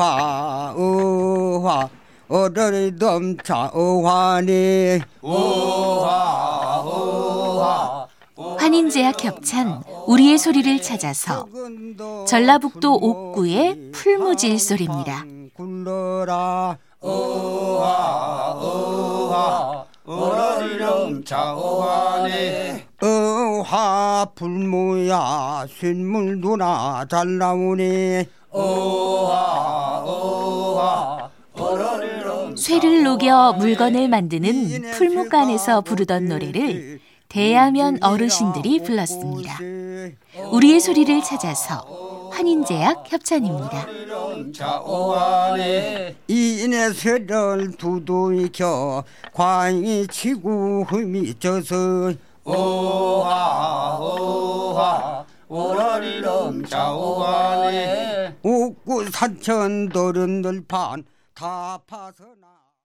어화 어화 어를 넘차 어화니. 어화 어화 환인제약 협찬 우리의 소리를 찾아서 전라북도 옥구의 풀무질 소리입니다. 굴러라. 넘차 어화니. 어화 불무야 쇳물 누나 잘 나오니. 어화 쇠를 녹여 물건을 만드는 풀무간에서 부르던 노래를 대야면 어르신들이 불렀습니다. 우리의 소리를 찾아서 환인제약 협찬입니다. 이내 쇠를 두두이켜 광이 치고 흠이 져서 오하 오하 오라리 넘자 오하네 옥구 산천 도른 들판 다 파서나